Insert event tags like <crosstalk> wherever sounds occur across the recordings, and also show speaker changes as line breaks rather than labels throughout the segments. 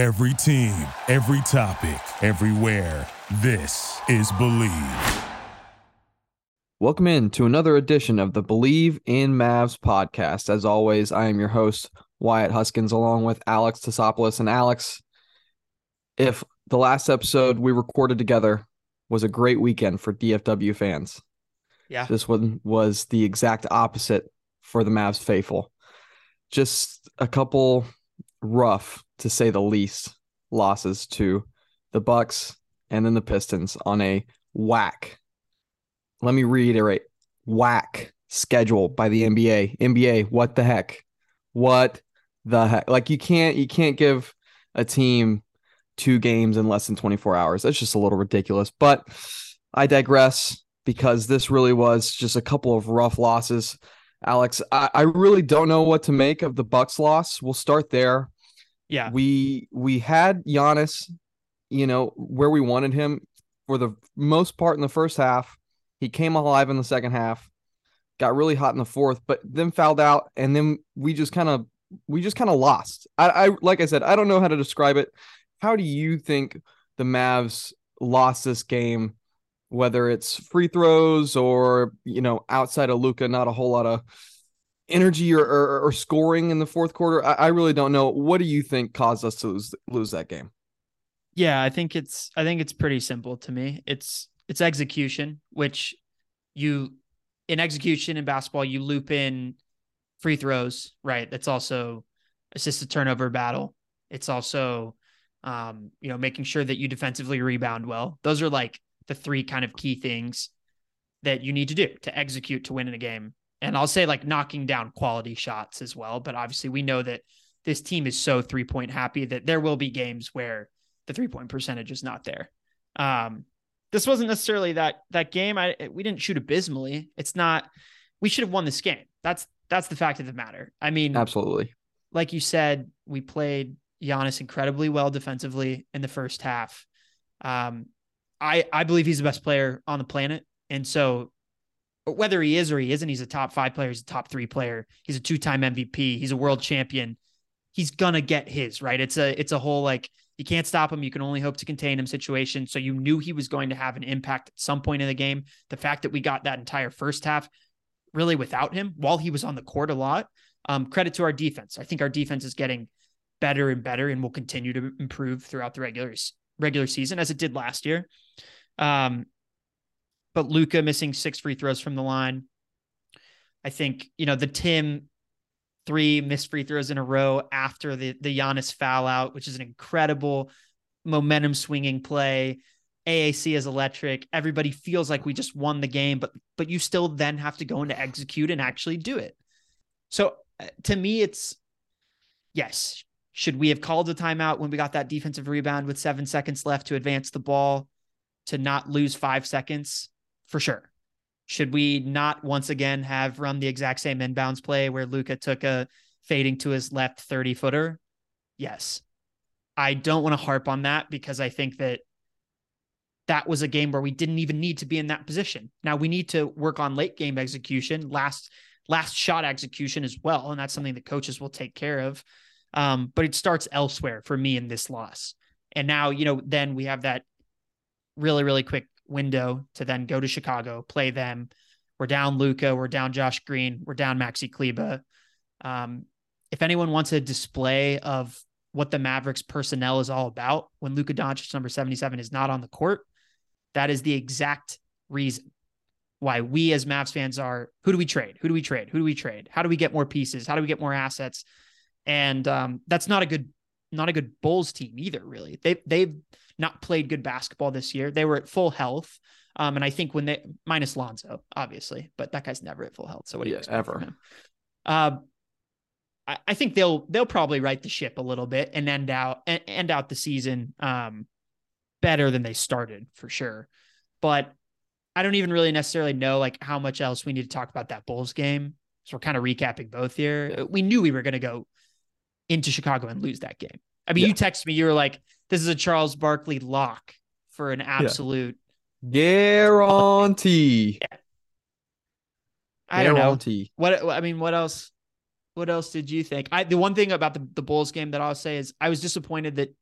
Every team, every topic, everywhere. This is Believe.
Welcome in to another edition of the Believe in Mavs podcast. As always, I am your host, Wyatt Huskins, along with Alex Tassopoulos. And Alex, if the last episode we recorded together was a great weekend for DFW fans,
Yeah.
this one was the exact opposite for the Mavs faithful. Just a couple rough, to say the least, losses to the Bucks and then the Pistons on a whack. Let me reiterate: whack schedule by the NBA. NBA, what the heck? What the heck? Like you can't you can't give a team two games in less than 24 hours. That's just a little ridiculous. But I digress because this really was just a couple of rough losses. Alex, I, I really don't know what to make of the Bucks loss. We'll start there.
Yeah.
We we had Giannis, you know, where we wanted him for the most part in the first half. He came alive in the second half, got really hot in the fourth, but then fouled out, and then we just kind of we just kind of lost. I, I like I said, I don't know how to describe it. How do you think the Mavs lost this game? Whether it's free throws or you know outside of Luka, not a whole lot of energy or, or, or scoring in the fourth quarter. I, I really don't know. What do you think caused us to lose lose that game?
Yeah, I think it's I think it's pretty simple to me. It's it's execution, which you in execution in basketball, you loop in free throws, right? That's also assisted turnover battle. It's also um, you know, making sure that you defensively rebound well. Those are like the three kind of key things that you need to do to execute to win in a game. And I'll say like knocking down quality shots as well. But obviously, we know that this team is so three point happy that there will be games where the three point percentage is not there. Um, this wasn't necessarily that that game. I we didn't shoot abysmally. It's not. We should have won this game. That's that's the fact of the matter. I mean,
Absolutely.
like you said, we played Giannis incredibly well defensively in the first half. Um, I I believe he's the best player on the planet, and so whether he is or he isn't, he's a top five player. He's a top three player. He's a two time MVP. He's a world champion. He's gonna get his right. It's a it's a whole like you can't stop him. You can only hope to contain him situation. So you knew he was going to have an impact at some point in the game. The fact that we got that entire first half really without him while he was on the court a lot. Um, credit to our defense. I think our defense is getting better and better and will continue to improve throughout the regular regular season as it did last year. Um, but Luka missing six free throws from the line. I think, you know, the Tim three missed free throws in a row after the the Giannis foul out, which is an incredible momentum swinging play. AAC is electric. Everybody feels like we just won the game, but but you still then have to go into execute and actually do it. So uh, to me, it's yes. Should we have called a timeout when we got that defensive rebound with seven seconds left to advance the ball to not lose five seconds? For sure. Should we not once again have run the exact same inbounds play where Luka took a fading to his left 30 footer? Yes. I don't want to harp on that because I think that that was a game where we didn't even need to be in that position. Now we need to work on late game execution, last last shot execution as well, and that's something that coaches will take care of. Um, but it starts elsewhere for me in this loss. And now, you know, then we have that really, really quick window to then go to Chicago, play them. We're down Luka, we're down Josh Green, we're down Maxi Kleber. Um, if anyone wants a display of what the Mavericks personnel is all about when Luka Doncic number 77 is not on the court, that is the exact reason why we as Mavs fans are who do we trade? Who do we trade? Who do we trade? How do we get more pieces? How do we get more assets? And um, that's not a good not a good Bulls team either, really. They they've not played good basketball this year. They were at full health. Um, and I think when they minus Lonzo, obviously, but that guy's never at full health. So what do you
Yeah,
expect from
ever.
him? Uh, I, I think they'll they'll probably right the ship a little bit and end out and end out the season um, better than they started for sure. But I don't even really necessarily know like how much else we need to talk about that Bulls game. So we're kind of recapping both here. We knew we were going to go into Chicago and lose that game. I mean,
Yeah.
you texted me, you were like, "This is a Charles Barkley lock for an absolute."
Guarantee.
I don't know.
Guarantee.
What I mean, what else? What else did you think? I the one thing about the the Bulls game that I'll say is I was disappointed that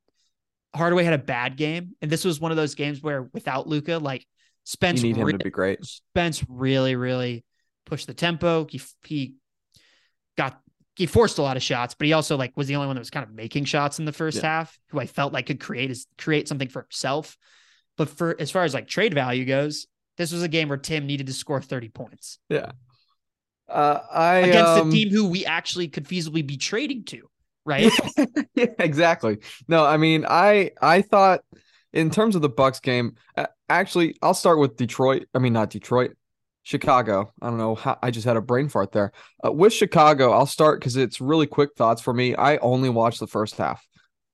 Hardaway had a bad game, and this was one of those games where without Luka, like Spence,
You need him
re-
to be great.
Spence really, really pushed the tempo. He he got he forced a lot of shots, but he also like was the only one that was kind of making shots in the first
Yeah.
half, who I felt like could create is create something for himself. But for as far as like trade value goes, this was a game where Tim needed to score 30 points
Yeah. Uh, I
against
um,
a team who we actually could feasibly be trading to, right? <laughs>
yeah, exactly. No, I mean, I I thought in terms of the Bucks game, actually, I'll start with Detroit. I mean, not Detroit, Chicago. I don't know how I just had a brain fart there. Uh, with Chicago, I'll start because it's really quick thoughts for me. I only watched the first half,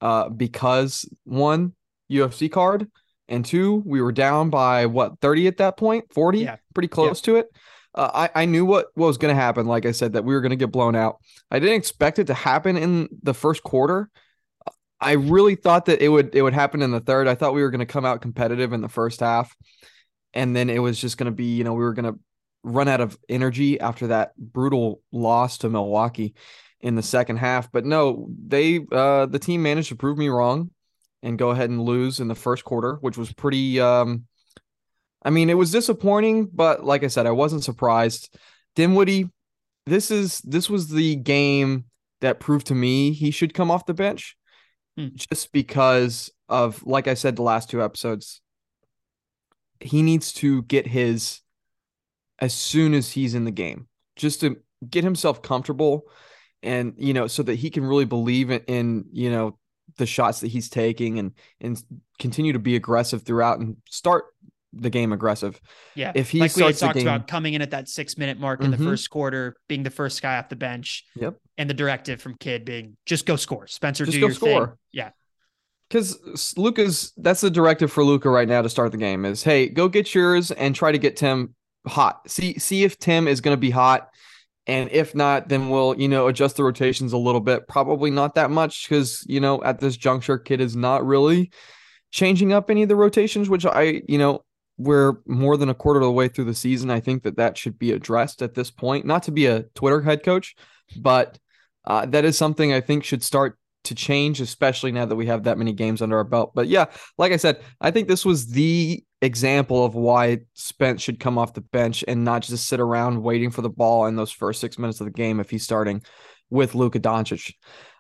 uh, because one UFC card, and two, we were down by what thirty at that point, forty,
Yeah.
pretty close to it. Uh, I I knew what, what was going to happen. Like I said, that we were going to get blown out. I didn't expect it to happen in the first quarter. I really thought that it would it would happen in the third. I thought we were going to come out competitive in the first half, and then it was just going to be you know we were going to run out of energy after that brutal loss to Milwaukee in the second half. But no, they uh, the team managed to prove me wrong and go ahead and lose in the first quarter, which was pretty. Um, I mean, it was disappointing, but like I said, I wasn't surprised. Dinwiddie, this is this was the game that proved to me he should come off the bench,
Hmm.
just because of like I said the last two episodes. He needs to get his as soon as he's in the game, just to get himself comfortable, and you know, so that he can really believe in, in you know the shots that he's taking and and continue to be aggressive throughout and start the game aggressive.
Yeah.
If he
like we had talked
game-
about coming in at that six minute mark in
Mhm.
the first quarter, being the first guy off the bench,
Yep.
and the directive from Kidd being just go score. Spencer,
Just
do
go
your thing.
score.
Yeah.
Because Luka's that's the directive for Luka right now to start the game is hey go get yours and try to get Tim hot. See see if Tim is going to be hot and if not then we'll you know adjust the rotations a little bit. Probably not that much because you know at this juncture Kidd is not really changing up any of the rotations which I you know we're more than a quarter of the way through the season I think that that should be addressed at this point. Not to be a Twitter head coach but uh, that is something I think should start to change, especially now that we have that many games under our belt. But yeah, like I said, I think this was the example of why Spence should come off the bench and not just sit around waiting for the ball in those first six minutes of the game if he's starting with Luka Doncic.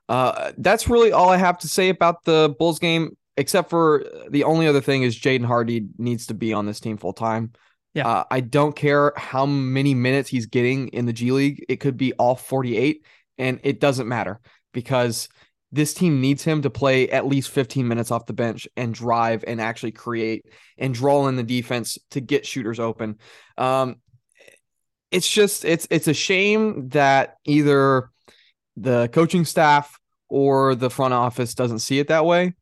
Uh, that's really all I have to say about the Bulls game, except for the only other thing is Jaden Hardy needs to be on this team full time.
Yeah.
Uh, I don't care how many minutes he's getting in the G League. It could be all 48, and it doesn't matter because this team needs him to play at least 15 minutes off the bench and drive and actually create and draw in the defense to get shooters open. Um, it's just it's it's a shame that either the coaching staff or the front office doesn't see it that way.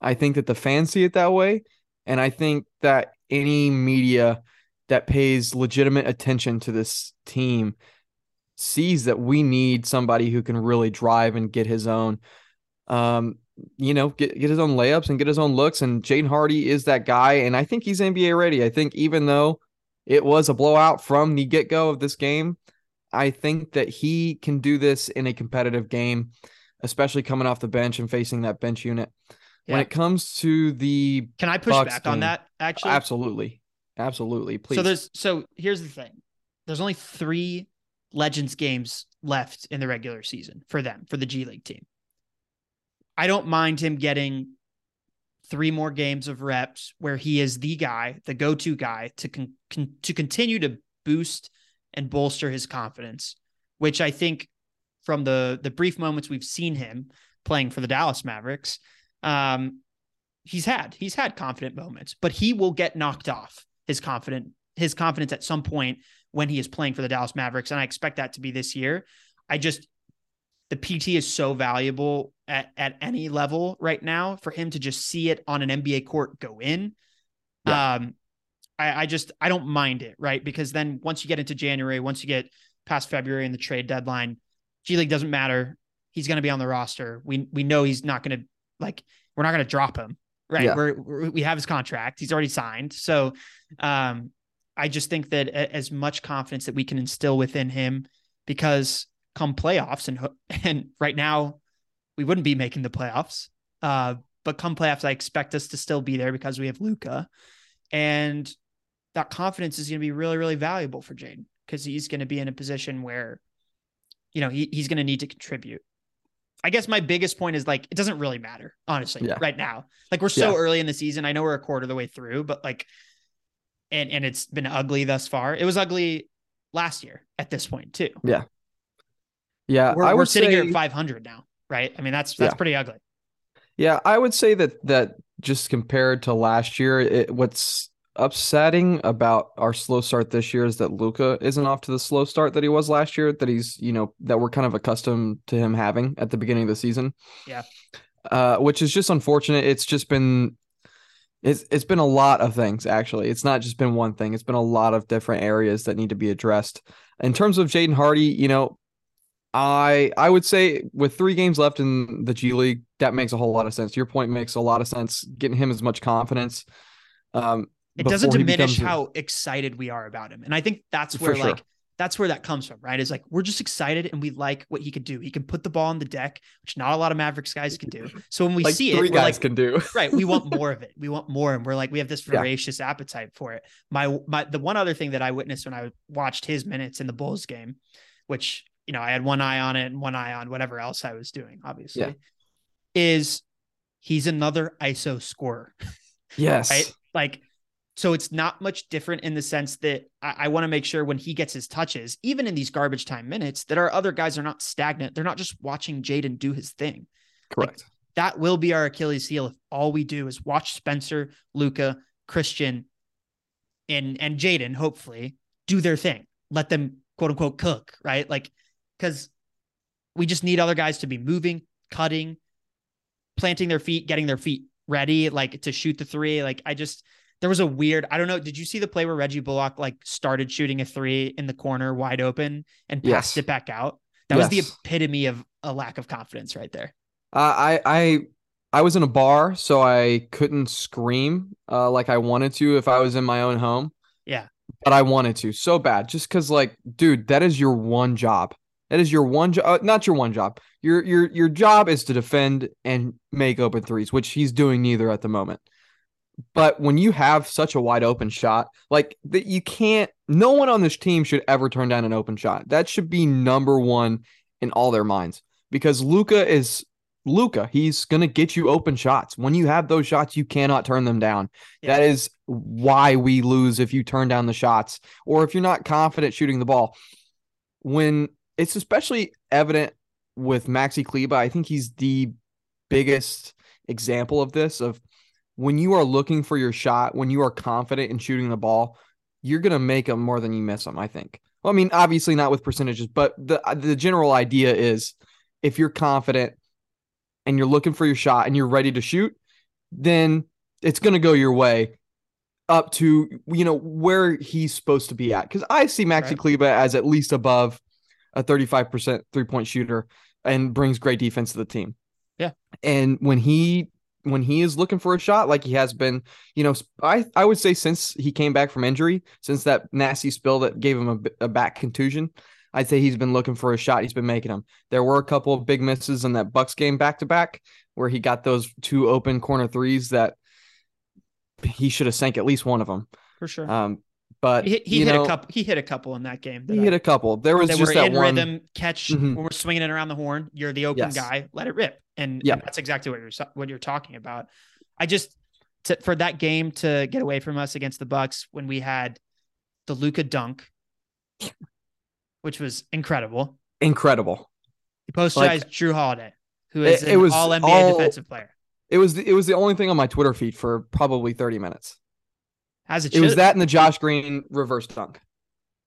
I think that the fans see it that way, and I think that any media that pays legitimate attention to this team sees that we need somebody who can really drive and get his own um you know get, get his own layups and get his own looks and Jaden Hardy is that guy and I think he's NBA ready. I think even though it was a blowout from the get-go of this game, I think that he can do this in a competitive game, especially coming off the bench and facing that bench unit. When it comes to the
Can I push back on that actually?
absolutely absolutely please
So there's so here's the thing. There's only three Legends games left in the regular season for them, for the G League team. I don't mind him getting three more games of reps where he is the guy, the go-to guy to con- con- to continue to boost and bolster his confidence, which I think from the the brief moments we've seen him playing for the Dallas Mavericks, um, he's had he's had confident moments, but he will get knocked off his confident his confidence at some point when he is playing for the Dallas Mavericks, and I expect that to be this year. I just the PT is so valuable at at any level right now for him to just see it on an NBA court go in.
Yeah.
Um, I, I just I don't mind it, right? Because then once you get into January, once you get past February and the trade deadline, G League doesn't matter. He's going to be on the roster. We we know he's not going to like we're not going to drop him, right?
Yeah.
We're, we're we have his contract. He's already signed. So, um, I just think that as much confidence that we can instill within him, because come playoffs and <laughs> and right now we wouldn't be making the playoffs. Uh, but come playoffs, I expect us to still be there because we have Luka, And that confidence is going to be really, really valuable for Jaden because he's going to be in a position where, you know, he, he's going to need to contribute. I guess my biggest point is like, it doesn't really matter, honestly,
Yeah.
right now. Like, we're so
Yeah.
early in the season. I know we're a quarter of the way through, but like, and, and it's been ugly thus far. It was ugly last year at this point, too.
Yeah,
We're,
I
we're sitting here at 500 now, right? I mean, that's, that's
Yeah.
pretty ugly.
Yeah, I would say that that just compared to last year, it, what's upsetting about our slow start this year is that Luka isn't off to the slow start that he was last year. That he's you know that we're kind of accustomed to him having at the beginning of the season.
Yeah.
uh, which is just unfortunate. It's just been it's it's been a lot of things actually. It's not just been one thing. It's been a lot of different areas that need to be addressed. In terms of Jaden Hardy, you know, I I would say with three games left in the G League, that makes a whole lot of sense. Your point makes a lot of sense. Getting him as much confidence. Um,
it doesn't diminish
becomes
how excited we are about him. And I think that's where
sure.
like that's where that comes from, right? Is like we're just excited and we like what he could do. He can put the ball on the deck, which not a lot of Mavericks guys can do. So when we
like
see
three
it,
guys
like,
can do. <laughs>
right, we want more of it. We want more, and we're like, we have this
Yeah.
voracious appetite for it. My my the one other thing that I witnessed when I watched his minutes in the Bulls game, which you know I had one eye on it and one eye on whatever else I was doing, obviously,
Yeah.
is he's another ISO scorer <laughs>
yes.
right? Like, so it's not much different in the sense that I, I want to make sure when he gets his touches, even in these garbage time minutes, that our other guys are not stagnant. They're not just watching Jaden do his thing.
Correct.
That will be our Achilles heel if all we do is watch Spencer, Luka, Christian, and and Jaden, hopefully, do their thing. Let them quote unquote cook, right? Like, because we just need other guys to be moving, cutting, planting their feet, getting their feet ready, like to shoot the three. Like, I just there was a weird, I don't know. Did you see the play where Reggie Bullock like started shooting a three in the corner wide open and passed
Yes.
it back out? That was the epitome of a lack of confidence right there.
Uh, I I I was in a bar, so I couldn't scream uh, like I wanted to if I was in my own home.
Yeah.
but I wanted to so bad, just because, like, dude, that is your one job. That is your one job, uh, not your one job. Your your your job is to defend and make open threes, which he's doing neither at the moment. But when you have such a wide open shot, like that, you can't. No one on this team should ever turn down an open shot. That should be number one in all their minds because Luka is Luka. He's gonna get you open shots. When you have those shots, you cannot turn them down.
Yeah.
That is why we lose if you turn down the shots or if you're not confident shooting the ball. When it's especially evident with Maxi Kleber, I think he's the biggest example of this. Of when you are looking for your shot, when you are confident in shooting the ball, you're gonna make them more than you miss them. I think. Well, I mean, obviously not with percentages, but the the general idea is if you're confident and you're looking for your shot and you're ready to shoot, then it's going to go your way up to you know where he's supposed to be at because I see Maxi
Right.
Kleber as at least above a 35% three-point shooter and brings great defense to the team.
Yeah.
And when he when he is looking for a shot like he has been, you know, I I would say since he came back from injury, since that nasty spill that gave him a, a back contusion, I'd say he's been looking for a shot. He's been making them. There were a couple of big misses in that Bucks game back to back where he got those two open corner threes that he should have sank at least one of them.
For sure.
Um, but
he he hit
know,
a couple. He hit a couple in that game. that
He
I-
hit a couple. There was
that
just that
in
one.
rhythm catch
Mhm.
when we're swinging it around the horn. You're the open
Yes.
guy. Let it rip, and,
Yeah.
that's exactly what you're what you're talking about. I just to, for that game to get away from us against the Bucks when we had the Luka dunk, which was incredible.
Incredible.
He postized
Like-
Jrue Holiday, who is
It-
an
it was
All NBA
all-
defensive player.
It was the, it was the only thing on my Twitter feed for probably 30 minutes.
As it,
It was that and the Josh Green reverse dunk.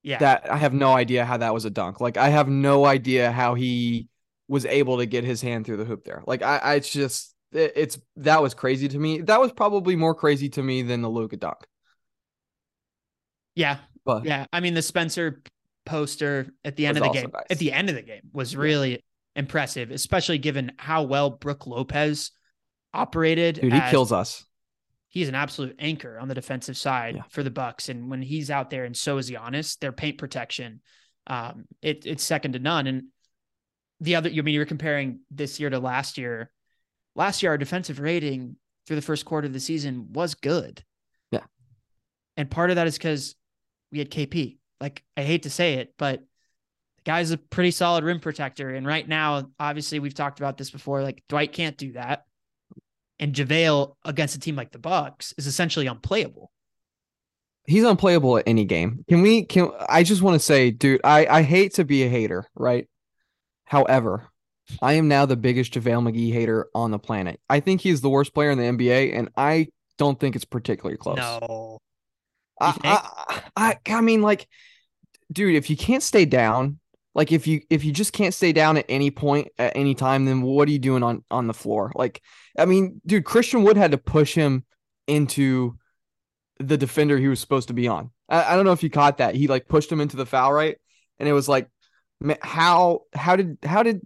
Yeah,
That I have no idea how that was a dunk. Like I have no idea how he was able to get his hand through the hoop there. Like I, I it's just it- it's that was crazy to me. That was probably more crazy to me than the Luka dunk.
yeah,
But
yeah. I mean, the Spencer poster at the end of the game,
nice.
at the end of the game, was really impressive, especially given how well Brook Lopez operated.
dude, he
as-
kills us.
He's an absolute anchor on the defensive side
Yeah.
for the Bucks, and when he's out there, and so is Giannis, their paint protection, um, it, it's second to none. And the other, you mean you're comparing this year to last year. last year our defensive rating through the first quarter of the season was good.
Yeah.
And part of that is because we had KP. Like I hate to say it, but the guy's a pretty solid rim protector. And right now, obviously, we've talked about this before. Like Dwight can't do that. And JaVale against a team like the Bucks is essentially unplayable.
He's unplayable at any game. Can we can I just want to say, dude, I, I hate to be a hater, right? However, I am now the biggest JaVale McGee hater on the planet. I think he's the worst player in the NBA, and I don't think it's particularly close.
No.
I, I, I, I mean, like, dude, if you can't stay down, like if you if you just can't stay down at any point at any time, then what are you doing on on the floor? Like, I mean, dude, Christian Wood had to push him into the defender he was supposed to be on. I, I don't know if you caught that. He like pushed him into the foul right, and it was like, how how did how did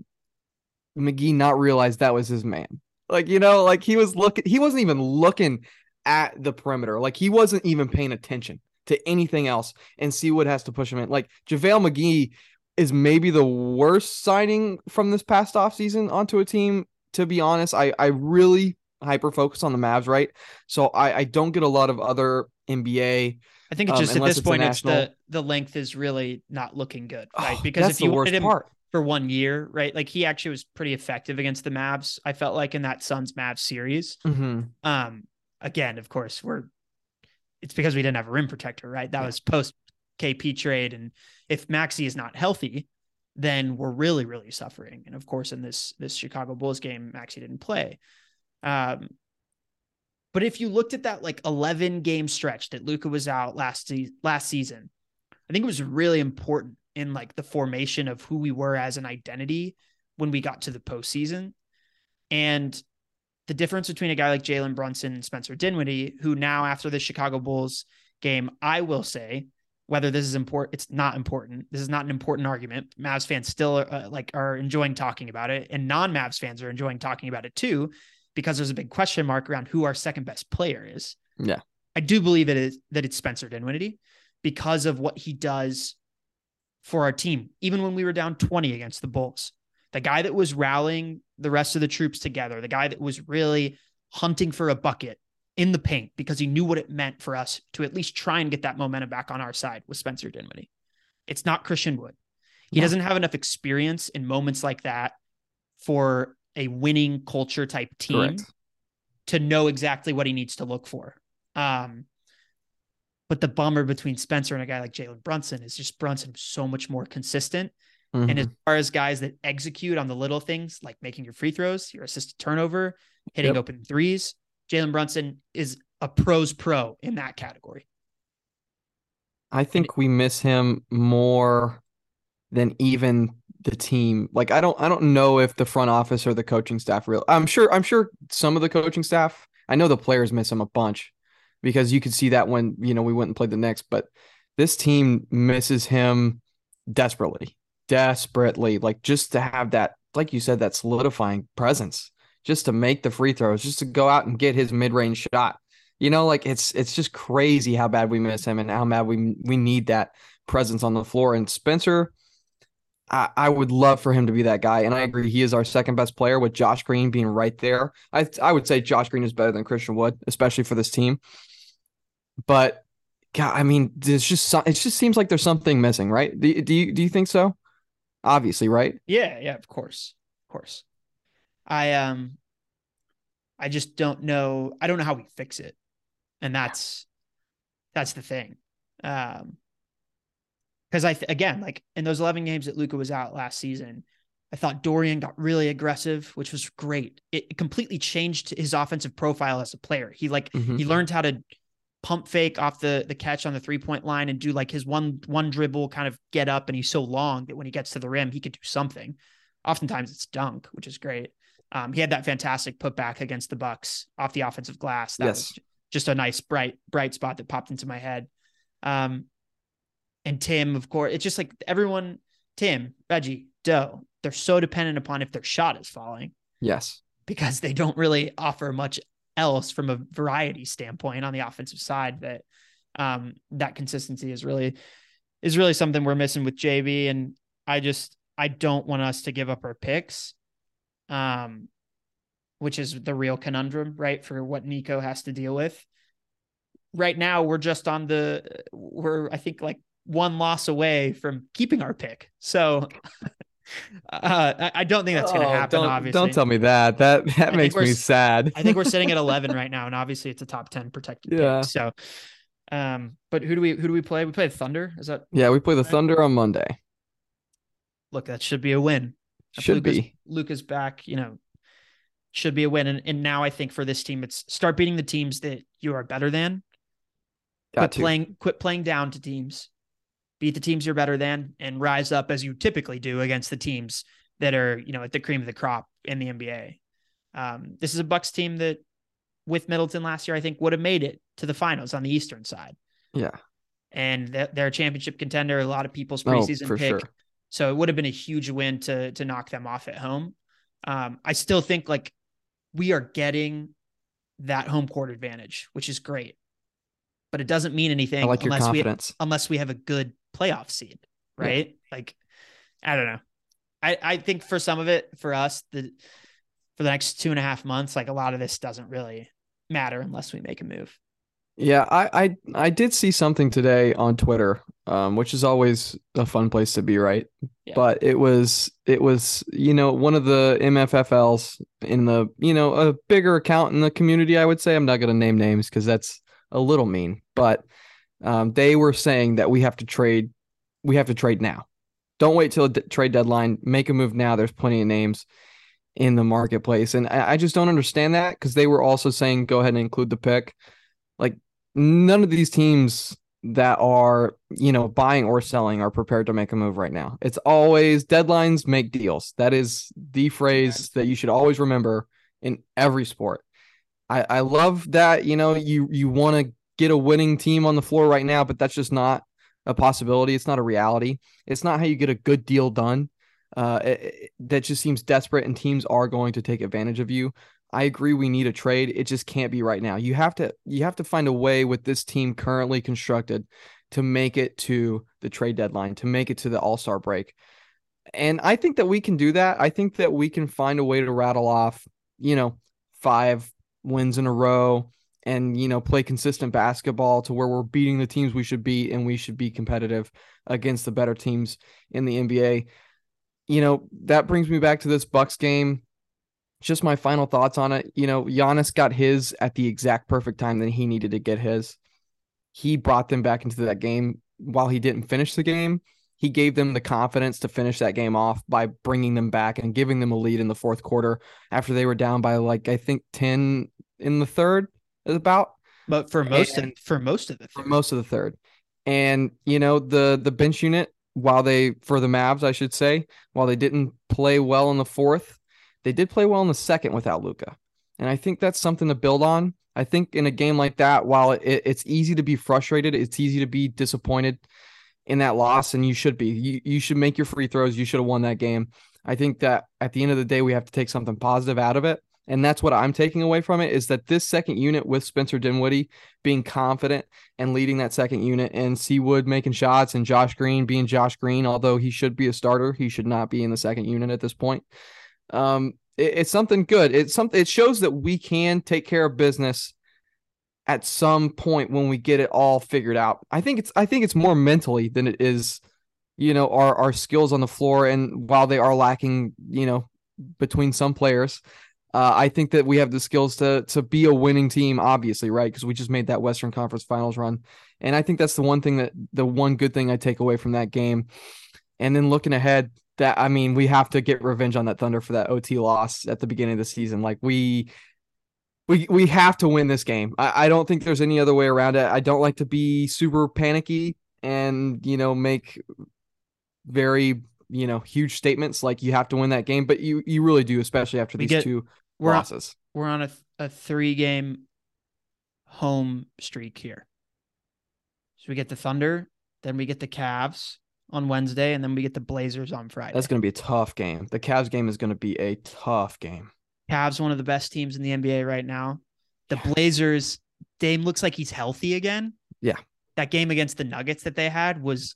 McGee not realize that was his man? Like you know, like he was looking, he wasn't even looking at the perimeter. Like he wasn't even paying attention to anything else. And C-Wood has to push him in. Like JaVale McGee is maybe the worst signing from this past offseason onto a team. To be honest, I I really hyper focus on the Mavs, right? So I I don't get a lot of other NBA.
I think it's um, just um, at this point, it's the the length is really not looking good, right?
Oh,
because
if you wanted him part.
for one year, right, like he actually was pretty effective against the Mavs. I felt like in that Suns Mavs series.
Mm-hmm.
Um, again, of course, we're it's because we didn't have a rim protector, right? That yeah. was post KP trade. And if Maxi is not healthy, then we're really, really suffering. And of course, in this this Chicago Bulls game, Maxi didn't play. Um, but if you looked at that like 11 game stretch that Luka was out last se- last season, I think it was really important in like the formation of who we were as an identity when we got to the postseason. And the difference between a guy like Jalen Brunson and Spencer Dinwiddie, who now after the Chicago Bulls game, I will say whether this is important, it's not important. This is not an important argument. Mavs fans still uh, like are enjoying talking about it, and non-Mavs fans are enjoying talking about it too, because there's a big question mark around who our second best player is.
Yeah,
I do believe it is that it's Spencer Dinwiddie because of what he does for our team, even when we were down 20 against the Bulls the guy that was rallying the rest of the troops together, the guy that was really hunting for a bucket in the paint because he knew what it meant for us to at least try and get that momentum back on our side with Spencer Dinwiddie. It's not Christian Wood. He doesn't have enough experience in moments like that for a winning culture type team Correct. to know exactly what he needs to look for. Um, but the bummer between Spencer and a guy like Jalen Brunson is just Brunson so much more consistent Mm-hmm. And as far as guys that execute on the little things like making your free throws, your assisted turnover, hitting yep. open threes, Jalen Brunson is a pros pro in that category.
I think we miss him more than even the team. Like I don't I don't know if the front office or the coaching staff real I'm sure I'm sure some of the coaching staff, I know the players miss him a bunch because you could see that when, you know, we went and played the Knicks, but this team misses him desperately desperately, like just to have that, like you said, that solidifying presence, just to make the free throws, just to go out and get his mid range shot. You know, like it's it's just crazy how bad we miss him and how bad we we need that presence on the floor. And Spencer, I, I would love for him to be that guy. And I agree, he is our second best player with Josh Green being right there. I I would say Josh Green is better than Christian Wood, especially for this team. But God, I mean, there's just it just seems like there's something missing, right? Do, do you do you think so? obviously, right?
Yeah, yeah, of course. Of course. I um I just don't know I don't know how we fix it. And that's that's the thing. Um because I th- again, like in those 11 games that Luka was out last season, I thought Dorian got really aggressive, which was great. It, it completely changed his offensive profile as a player. He like mm-hmm. he learned how to pump fake off the the catch on the three point line and do like his one one dribble kind of get up and he's so long that when he gets to the rim he could do something. Oftentimes it's dunk, which is great. Um, he had that fantastic putback against the Bucks off the offensive glass. That yes. was just a nice bright bright spot that popped into my head. Um, and Tim, of course, it's just like everyone, Tim, Reggie, Doe, they're so dependent upon if their shot is falling.
Yes.
Because they don't really offer much else from a variety standpoint on the offensive side that um, that consistency is really is really something we're missing with JB. And I just I don't want us to give up our picks. Um, which is the real conundrum, right? For what Nico has to deal with. Right now, we're just on the, we're, I think, like one loss away from keeping our pick. So <laughs> uh, I don't think that's going to
Oh,
happen,
don't,
obviously.
Don't tell me that. That that
think
makes me sad.
I think we're sitting at <laughs> 11 right now, and obviously it's a top 10 protected
Yeah.
pick. So, um, but who do we, who do we play? We play the Thunder. Is that,
yeah, we play the. Thunder on Monday.
look, that should be a win.
Should be.
Luka's back, you know, should be a win. And, and now I think for this team, it's start beating the teams that you are better than.
Got
quit
to.
playing, quit playing down to teams, beat the teams you're better than, and rise up as you typically do against the teams that are, you know, at the cream of the crop in the NBA. Um, this is a Bucks team that, with Middleton last year, I think would have made it to the finals on the Eastern side,
Yeah.
and they're, they're a championship contender. A lot of people's
Oh,
preseason
for
pick.
sure.
So it would have been a huge win to to knock them off at home. Um, I still think like we are getting that home court advantage, which is great, but it doesn't mean anything
like
unless we unless we have a good playoff seed,
Yeah.
right? Like, I don't know. I I think for some of it, for us, the for the next two and a half months, like a lot of this doesn't really matter unless we make a move.
Yeah, I, I I did see something today on Twitter, um, which is always a fun place to be, right?
Yeah.
But it was it was you know one of the MFFLs in the you know a bigger account in the community. I would say I'm not going to name names because that's a little mean, but um, they were saying that we have to trade, we have to trade now. Don't wait till the trade deadline. Make a move now. There's plenty of names in the marketplace, and I, I just don't understand that because they were also saying go ahead and include the pick. Like none of these teams that are you know buying or selling are prepared to make a move right now. It's always deadlines make deals. That is the phrase that you should always remember in every sport. I, I love that you know you you want to get a winning team on the floor right now, but that's just not a possibility. It's not a reality. It's not how you get a good deal done. Uh, it- it- that just seems desperate, and teams are going to take advantage of you. I agree. We need a trade. It just can't be right now. You have to you have to find a way with this team currently constructed to make it to the trade deadline, to make it to the All Star break. And I think that we can do that. I think that we can find a way to rattle off, you know, five wins in a row and, you know, play consistent basketball to where we're beating the teams we should beat and we should be competitive against the better teams in the NBA. You know, that brings me back to this Bucks game. Just my final thoughts on it. You know, Giannis got his at the exact perfect time that he needed to get his. He brought them back into that game while he didn't finish the game he gave them the confidence to finish that game off by bringing them back and giving them a lead in the fourth quarter after they were down by like I think 10 in the third about
But for most
And-
of for most of the
for most of the third. And you know, the the bench unit while they for the Mavs, I should say, while they didn't play well in the fourth, they did play well in the second without Luka. And I think that's something to build on. I think in a game like that, while it, it's easy to be frustrated, it's easy to be disappointed in that loss, and you should be. You you should make your free throws. You should have won that game. I think that at the end of the day, we have to take something positive out of it. And that's what I'm taking away from it is that this second unit with Spencer Dinwiddie being confident and leading that second unit and C-Wood making shots and Josh Green being Josh Green, although he should be a starter, he should not be in the second unit at this point. Um, it- it's something good. It's something it shows that we can take care of business at some point when we get it all figured out. I think it's I think it's more mentally than it is, you know, our our skills on the floor. And while they are lacking, you know, between some players, uh, I think that we have the skills to to be a winning team, obviously, right? Because we just made that Western Conference Finals run, and I think that's the one thing that the one good thing I take away from that game. And then looking ahead, that I mean, we have to get revenge on that Thunder for that OT loss at the beginning of the season. Like we. We, we have to win this game. I, I don't think there's any other way around it. I don't like to be super panicky and you know make very you know huge statements like you have to win that game, but you you really do, especially after
We
these
get-
two
we're on,
losses.
we're on a a three game home streak here. So we get the Thunder, then we get the Cavs on Wednesday, and then we get the Blazers on Friday.
That's going to be a tough game. The Cavs game is going to be a tough game.
Cavs one of the best teams in the NBA right now. The. Blazers, Dame looks like he's healthy again.
Yeah.
That game against the Nuggets that they had was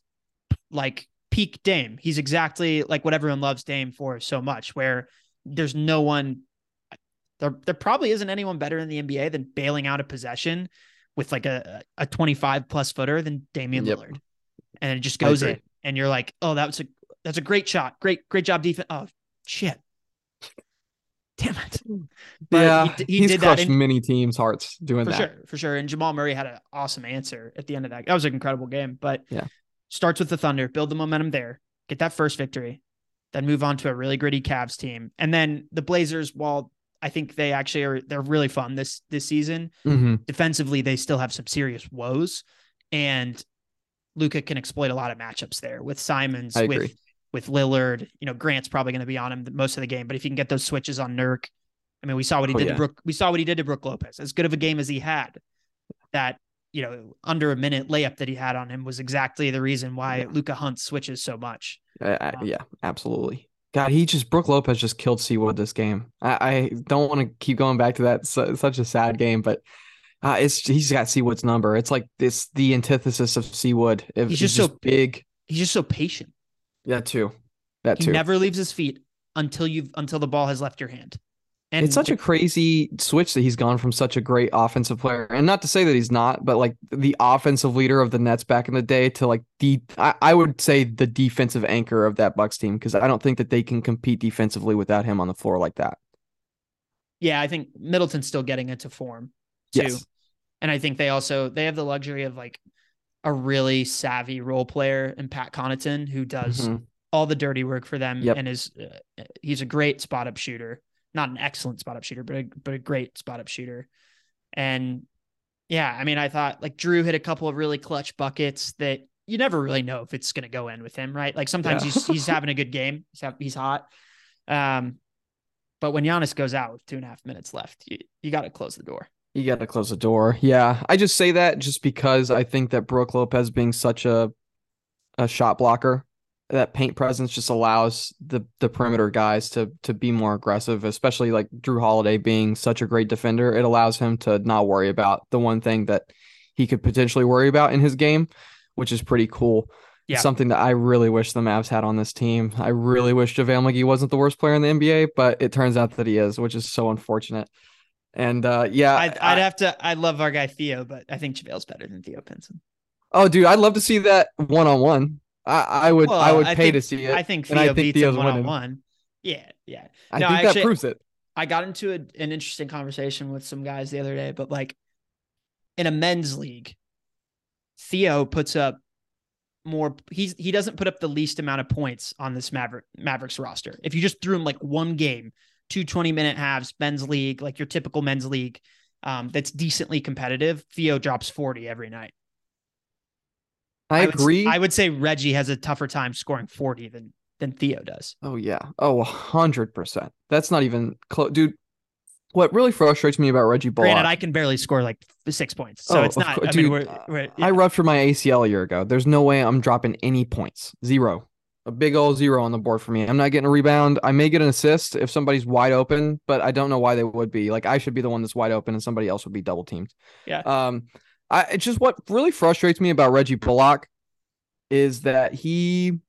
like peak Dame. He's exactly like what everyone loves Dame for so much, where there's no one There, there probably isn't anyone better in the NBA than bailing out a possession with like a a 25 plus footer than Damian
Yep.
Lillard, and it just goes in, and you're like, oh, that was a that's a great shot, great great job defense. Oh shit, damn it. But
yeah,
he he
he's
did that
crushed
in-
many teams' hearts doing
for
that.
sure, for sure. And Jamal Murray had an awesome answer at the end of that. That was an incredible game. But
Yeah.
starts with the Thunder, build the momentum there, get that first victory, then move on to a really gritty Cavs team, and then the Blazers. While I think they actually are, they're really fun this this season.
hmm
Defensively, they still have some serious woes, and Luka can exploit a lot of matchups there with Simons, with with Lillard. You know, Grant's probably going to be on him most of the game, but if you can get those switches on Nurk, I mean, we saw what he
Oh,
did
yeah.
to Brook. We saw what he did to Brook Lopez. As good of a game as he had, that you know, under a minute layup that he had on him was exactly the reason why
Yeah.
Luka Hunt switches so much.
I-
Wow.
Um, yeah, absolutely. God, he just Brook Lopez just killed C-Wood this game. I, I don't want to keep going back to that. Su- such a sad game, but uh, it's he's got C-Wood's number. It's like this the antithesis of C-Wood. If
He's just so-
big.
He's just so patient.
That too. That
He
too.
never leaves his feet until you've until the ball has left your hand. And
it's such a crazy switch that he's gone from such a great offensive player, and not to say that he's not, but like the offensive leader of the Nets back in the day to like the I, I would say the defensive anchor of that Bucks team because I don't think that they can compete defensively without him on the floor like that.
yeah, I think Middleton's still getting into form too.
Yes.
And I think they also they have the luxury of like a really savvy role player in Pat Connaughton who does
Mhm.
all the dirty work for them
Yep.
and is uh, he's a great spot up shooter. Not an excellent spot up shooter, but a, but a great spot up shooter. And yeah, I mean, I thought like Jrue hit a couple of really clutch buckets that you never really know if it's going to go in with him, right? Like sometimes
Yeah.
he's he's having a good game, he's ha- he's hot. Um, but when Giannis goes out with two and a half minutes left, you you got to close the door.
You got to close the door. Yeah, I just say that just because I think that Brook Lopez being such a a shot blocker, that paint presence just allows the the perimeter guys to to be more aggressive, especially like Jrue Holiday being such a great defender. It allows him to not worry about the one thing that he could potentially worry about in his game, which is pretty cool.
Yeah.
Something that I really wish the Mavs had on this team. I really wish JaVale McGee wasn't the worst player in the NBA, but it turns out that he is, which is so unfortunate. And uh, yeah,
I'd,
I-
I'd have to. I love our guy Theo, but I think JaVale's better than Theo Pinson.
Oh, dude, I'd love to see that one on one. I I would I would
I
pay
think-
to see it.
I think
and I
Theo
think
beats
Theo's
him one on one. Yeah, yeah.
I
no,
think
actually-
that proves it.
I got into a, an interesting conversation with some guys the other day, but like in a men's league, Theo puts up more. He's he doesn't put up the least amount of points on this Maverick Mavericks roster. If you just threw him like one game, two 20 minute halves, men's league, like your typical men's league, um, that's decently competitive, Theo drops 40 every night.
I,
would s-
agree.
I would say Reggie has a tougher time scoring 40 than than Theo does.
oh yeah. Oh, a hundred percent. That's not even close, dude. What really frustrates me about Reggie Bullock?
Granted, I can barely score like six points, so
Oh,
it's not. I mean,
dude,
we're,
uh,
we're
I ruptured my ACL a year ago. There's no way I'm dropping any points. Zero. A big old zero on the board for me. I'm not getting a rebound. I may get an assist if somebody's wide open, but I don't know why they would be. Like I should be the one that's wide open and somebody else would be double teamed.
Yeah.
Um I it's just what really frustrates me about Reggie Bullock is that he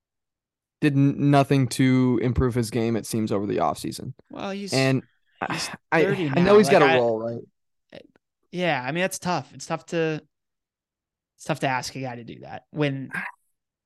did nothing to improve his game, it seems, over the offseason.
well, he's
And
he's
I, I know
now.
he's got
Like,
a
I-
role, right?
yeah. I mean, that's tough. It's tough to it's tough to ask a guy to do that when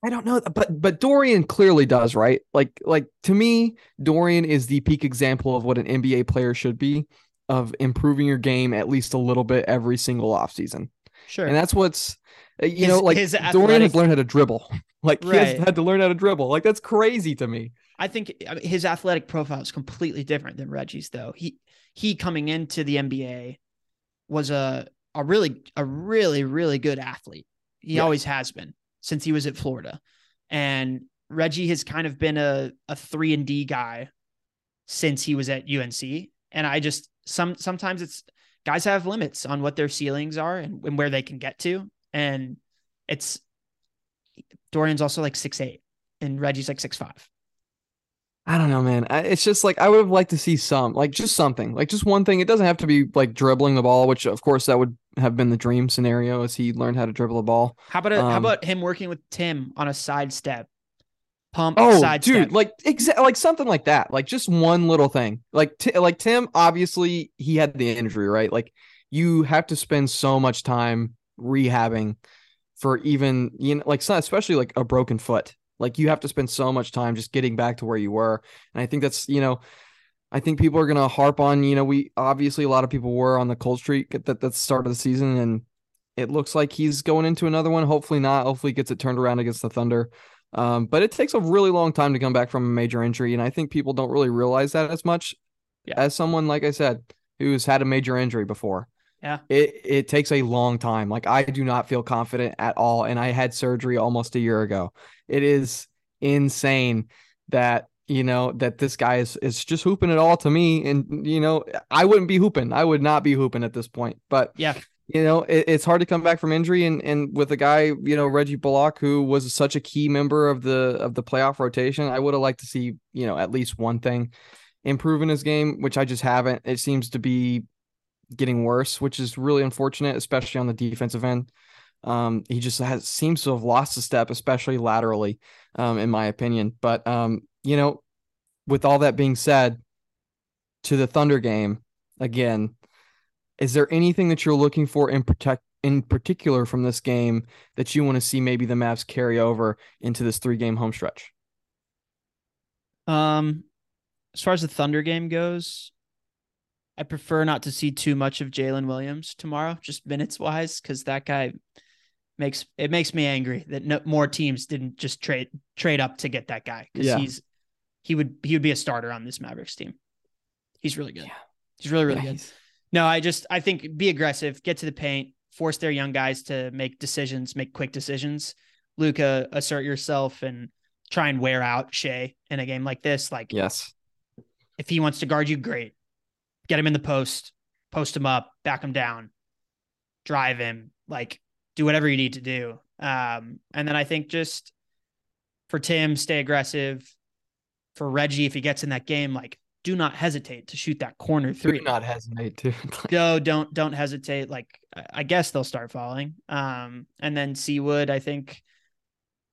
I don't know, but but Dorian clearly does, right? Like like to me, Dorian is the peak example of what an NBA player should be of improving your game at least a little bit every single offseason.
sure.
And that's what's uh, you
His-
know, like
his
Dorian has learned how to dribble. <laughs> Like he
Right.
has had to learn how to dribble. Like that's crazy to me.
I think his athletic profile is completely different than Reggie's, though. He he coming into the NBA was a a really a really really good athlete. He
Yeah.
always has been since he was at Florida, and Reggie has kind of been a a three and D guy since he was at UNC. And I just some sometimes it's guys have limits on what their ceilings are and, and where they can get to, and it's Dorian's also like six eight, and Reggie's like six five.
I don't know, man. I, it's just like I would have liked to see some, like just something, like just one thing. It doesn't have to be like dribbling the ball, which of course that would have been the dream scenario as he learned how to dribble the ball.
How about a, how
Um,
about him working with Tim on a sidestep pump,
Oh,
sidestep.
dude, like exactly, like something like that. Like just one little thing. Like Ti- like Tim, obviously he had the injury, right? Like you have to spend so much time rehabbing for even you know like especially like a broken foot. Like you have to spend so much time just getting back to where you were. And I think that's, you know, I think people are gonna harp on, you know, we obviously a lot of people were on the cold streak at the, at the start of the season and it looks like he's going into another one. Hopefully not. Hopefully he gets it turned around against the Thunder. Um, but it takes a really long time to come back from a major injury, and I think people don't really realize that as much.
Yeah.
As someone, like I said, who's had a major injury before,
Yeah.
it it takes a long time. Like I do not feel confident at all, and I had surgery almost a year ago. It is insane that you know that this guy is is just hooping it all to me, and you know I wouldn't be hooping. I would not be hooping at this point, but
yeah,
you know, it, it's hard to come back from injury, and and with a guy, you know, Reggie Bullock, who was such a key member of the of the playoff rotation, I would have liked to see, you know, at least one thing improve in his game, which I just haven't. It seems to be getting worse, which is really unfortunate, especially on the defensive end. Um, he just has seems to have lost a step, especially laterally, um, in my opinion. But um, you know, with all that being said, to the Thunder game again is there anything that you're looking for in protect in particular from this game that you want to see maybe the Mavs carry over into this three game home stretch?
Um, as far as the Thunder game goes, I prefer not to see too much of Jalen Williams tomorrow, just minutes wise, because that guy makes it makes me angry that no, more teams didn't just trade trade up to get that guy because
Yeah.
he's he would he would be a starter on this Mavericks team. He's really good.
Yeah.
He's really really
Yeah,
good. No, I just I think be aggressive, get to the paint, force their young guys to make decisions, make quick decisions. Luka, assert yourself and try and wear out Shai in a game like this. Like
Yes.
if he wants to guard you, great. Get him in the post, post him up, back him down, drive him, like do whatever you need to do. Um, and then I think just for Tim, stay aggressive. For Reggie, if he gets in that game, like do not hesitate to shoot that corner three.
Do not hesitate to.
Go, <laughs> don't don't hesitate. Like I- guess they'll start falling. Um, and then C-Wood, I think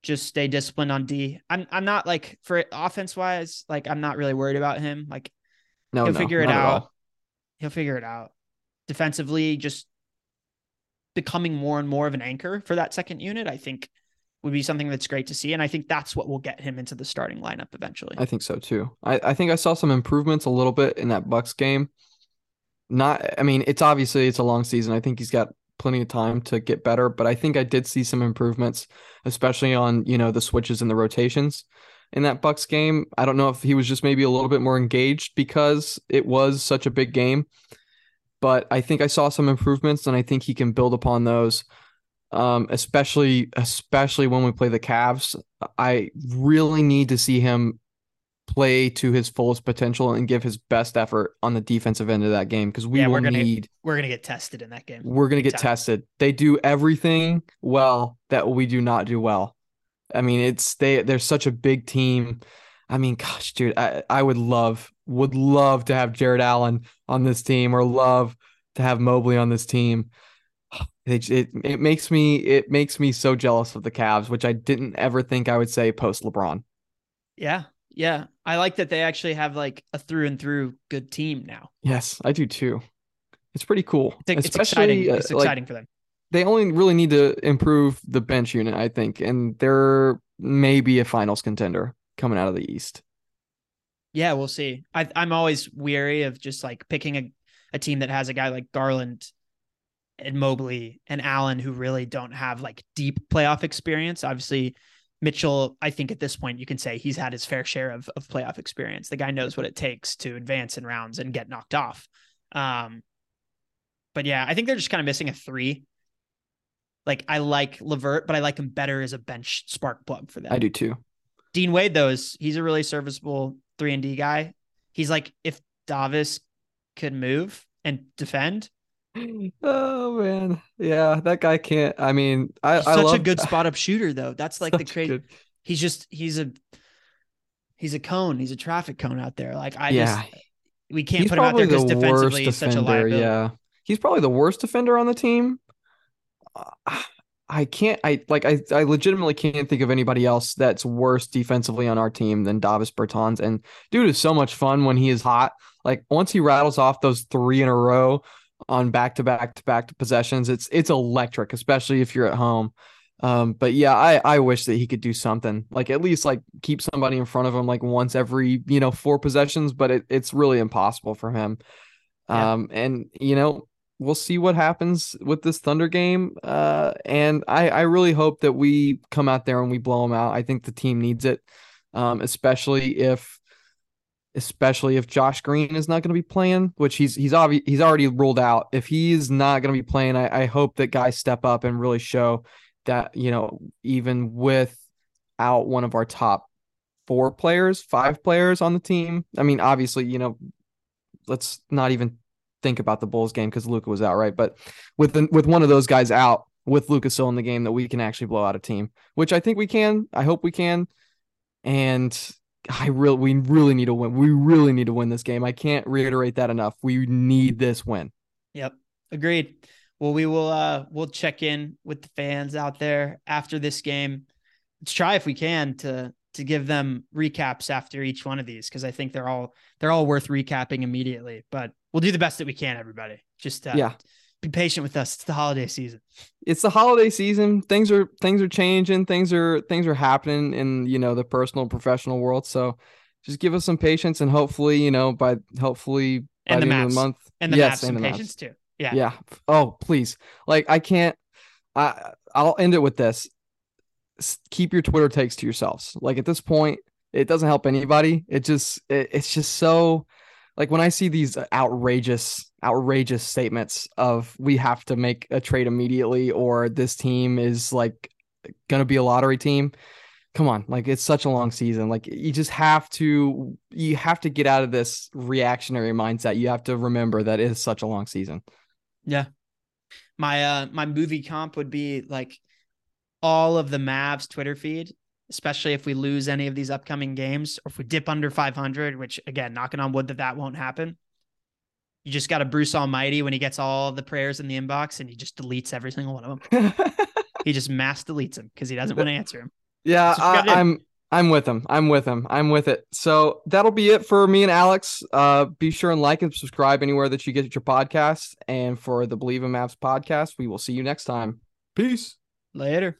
just stay disciplined on D. I'm I'm not like for offense wise, like I'm not really worried about him. Like
no,
he'll
no,
figure it out. He'll figure it out. Defensively, just becoming more and more of an anchor for that second unit, I think would be something that's great to see. And I think that's what will get him into the starting lineup eventually.
I think so too. I, I think I saw some improvements a little bit in that Bucks game. Not, I mean, it's obviously it's a long season. I think he's got plenty of time to get better, but I think I did see some improvements, especially on you know the switches and the rotations in that Bucks game. I don't know if he was just maybe a little bit more engaged because it was such a big game, but I think I saw some improvements, and I think he can build upon those. Um, especially especially when we play the Cavs, I really need to see him play to his fullest potential and give his best effort on the defensive end of that game because we
Yeah,
will
we're gonna-
need
We're gonna get tested in that game.
we're going to get
time.
tested. They do everything well that we do not do well. I mean, it's they they're such a big team. I mean, gosh, dude, I, I would love would love to have Jarrett Allen on this team or love to have Mobley on this team. <sighs> It, it it makes me it makes me so jealous of the Cavs, which I didn't ever think I would say post LeBron.
Yeah. Yeah. I like that they actually have like a through and through good team now.
Yes, I do too. It's pretty cool.
It's, it's
Especially
exciting.
uh,
It's
like,
exciting for them.
They only really need to improve the bench unit, I think, and they're maybe a finals contender coming out of the East.
Yeah, we'll see. I, I'm always weary of just like picking a, a team that has a guy like Garland and Mobley and Allen who really don't have like deep playoff experience. Obviously, Mitchell, I think at this point you can say he's had his fair share of, of playoff experience. The guy knows what it takes to advance in rounds and get knocked off. Um, but yeah, I think they're just kind of missing a three. Like I like LeVert, but I like him better as a bench spark plug for them.
I do too.
Dean Wade, though, is he's a really serviceable three and D guy. He's like if Davis could move and defend, <gasps>
Oh man, yeah, that guy can't. I mean, I
he's
I
such
love
a good <laughs> spot up shooter, though. That's like the crazy.
good-
He's just he's a he's a cone. He's a traffic cone out there. Like I
yeah,
just we can't
he's
put him out there because
the
defensively
worst
he's such a
defender.
liability.
Yeah, he's probably the worst defender on the team. I can't I like I I legitimately can't think of anybody else that's worse defensively on our team than Davis Bertans. And dude is so much fun when he is hot. Like once he rattles off those three in a row on back to back to back to possessions, it's it's electric, especially if you're at home. Um, but yeah, I I wish that he could do something like at least like keep somebody in front of him like once every you know four possessions, but it, it's really impossible for him. Yeah. Um, and you know we'll see what happens with this Thunder game. Uh, and I, I really hope that we come out there and we blow them out. I think the team needs it, um, especially if, especially if Josh Green is not going to be playing, which he's he's obvi- he's already ruled out. If he's not going to be playing, I, I hope that guys step up and really show that you know even without one of our top four players, five players on the team. I mean, obviously, you know, let's not even think about the Bulls game because Luka was out, right? But with the, with one of those guys out, with Luka still in the game, that we can actually blow out a team, which I think we can. I hope we can. And I really, we really need to win. We really need to win this game. I can't reiterate that enough. We need this win.
Yep, agreed. Well, we will. uh We'll check in with the fans out there after this game. Let's try if we can to to give them recaps after each one of these because I think they're all they're all worth recapping immediately. But we'll do the best that we can, everybody. Just uh,
yeah,
be patient with us. It's the holiday season.
It's the holiday season. Things are things are changing. Things are things are happening in you know the personal professional world. So just give us some patience and hopefully you know by hopefully by
and
the,
the
end of the month
and the yes, some patience too. Yeah.
Yeah. Oh please, like I can't. I I'll end it with this. Keep your Twitter takes to yourselves. Like at this point, it doesn't help anybody. It just it, it's just so like when I see these outrageous, outrageous statements of we have to make a trade immediately or this team is like gonna be a lottery team. Come on, like it's such a long season. Like you just have to you have to get out of this reactionary mindset. You have to remember that it is such a long season.
Yeah. My uh my movie comp would be like all of the Mavs Twitter feed especially if we lose any of these upcoming games or if we dip under 500, which again, knocking on wood that that won't happen. You just got a Bruce Almighty when he gets all the prayers in the inbox and he just deletes every single one of them. <laughs> he just mass deletes them because he doesn't want to answer him.
Yeah, I, I'm I'm with him. I'm with him. I'm with it. So that'll be it for me and Alex. Uh, be sure and like and subscribe anywhere that you get your podcast. And for the Bleav in Mavs podcast, we will see you next time. Peace.
Later.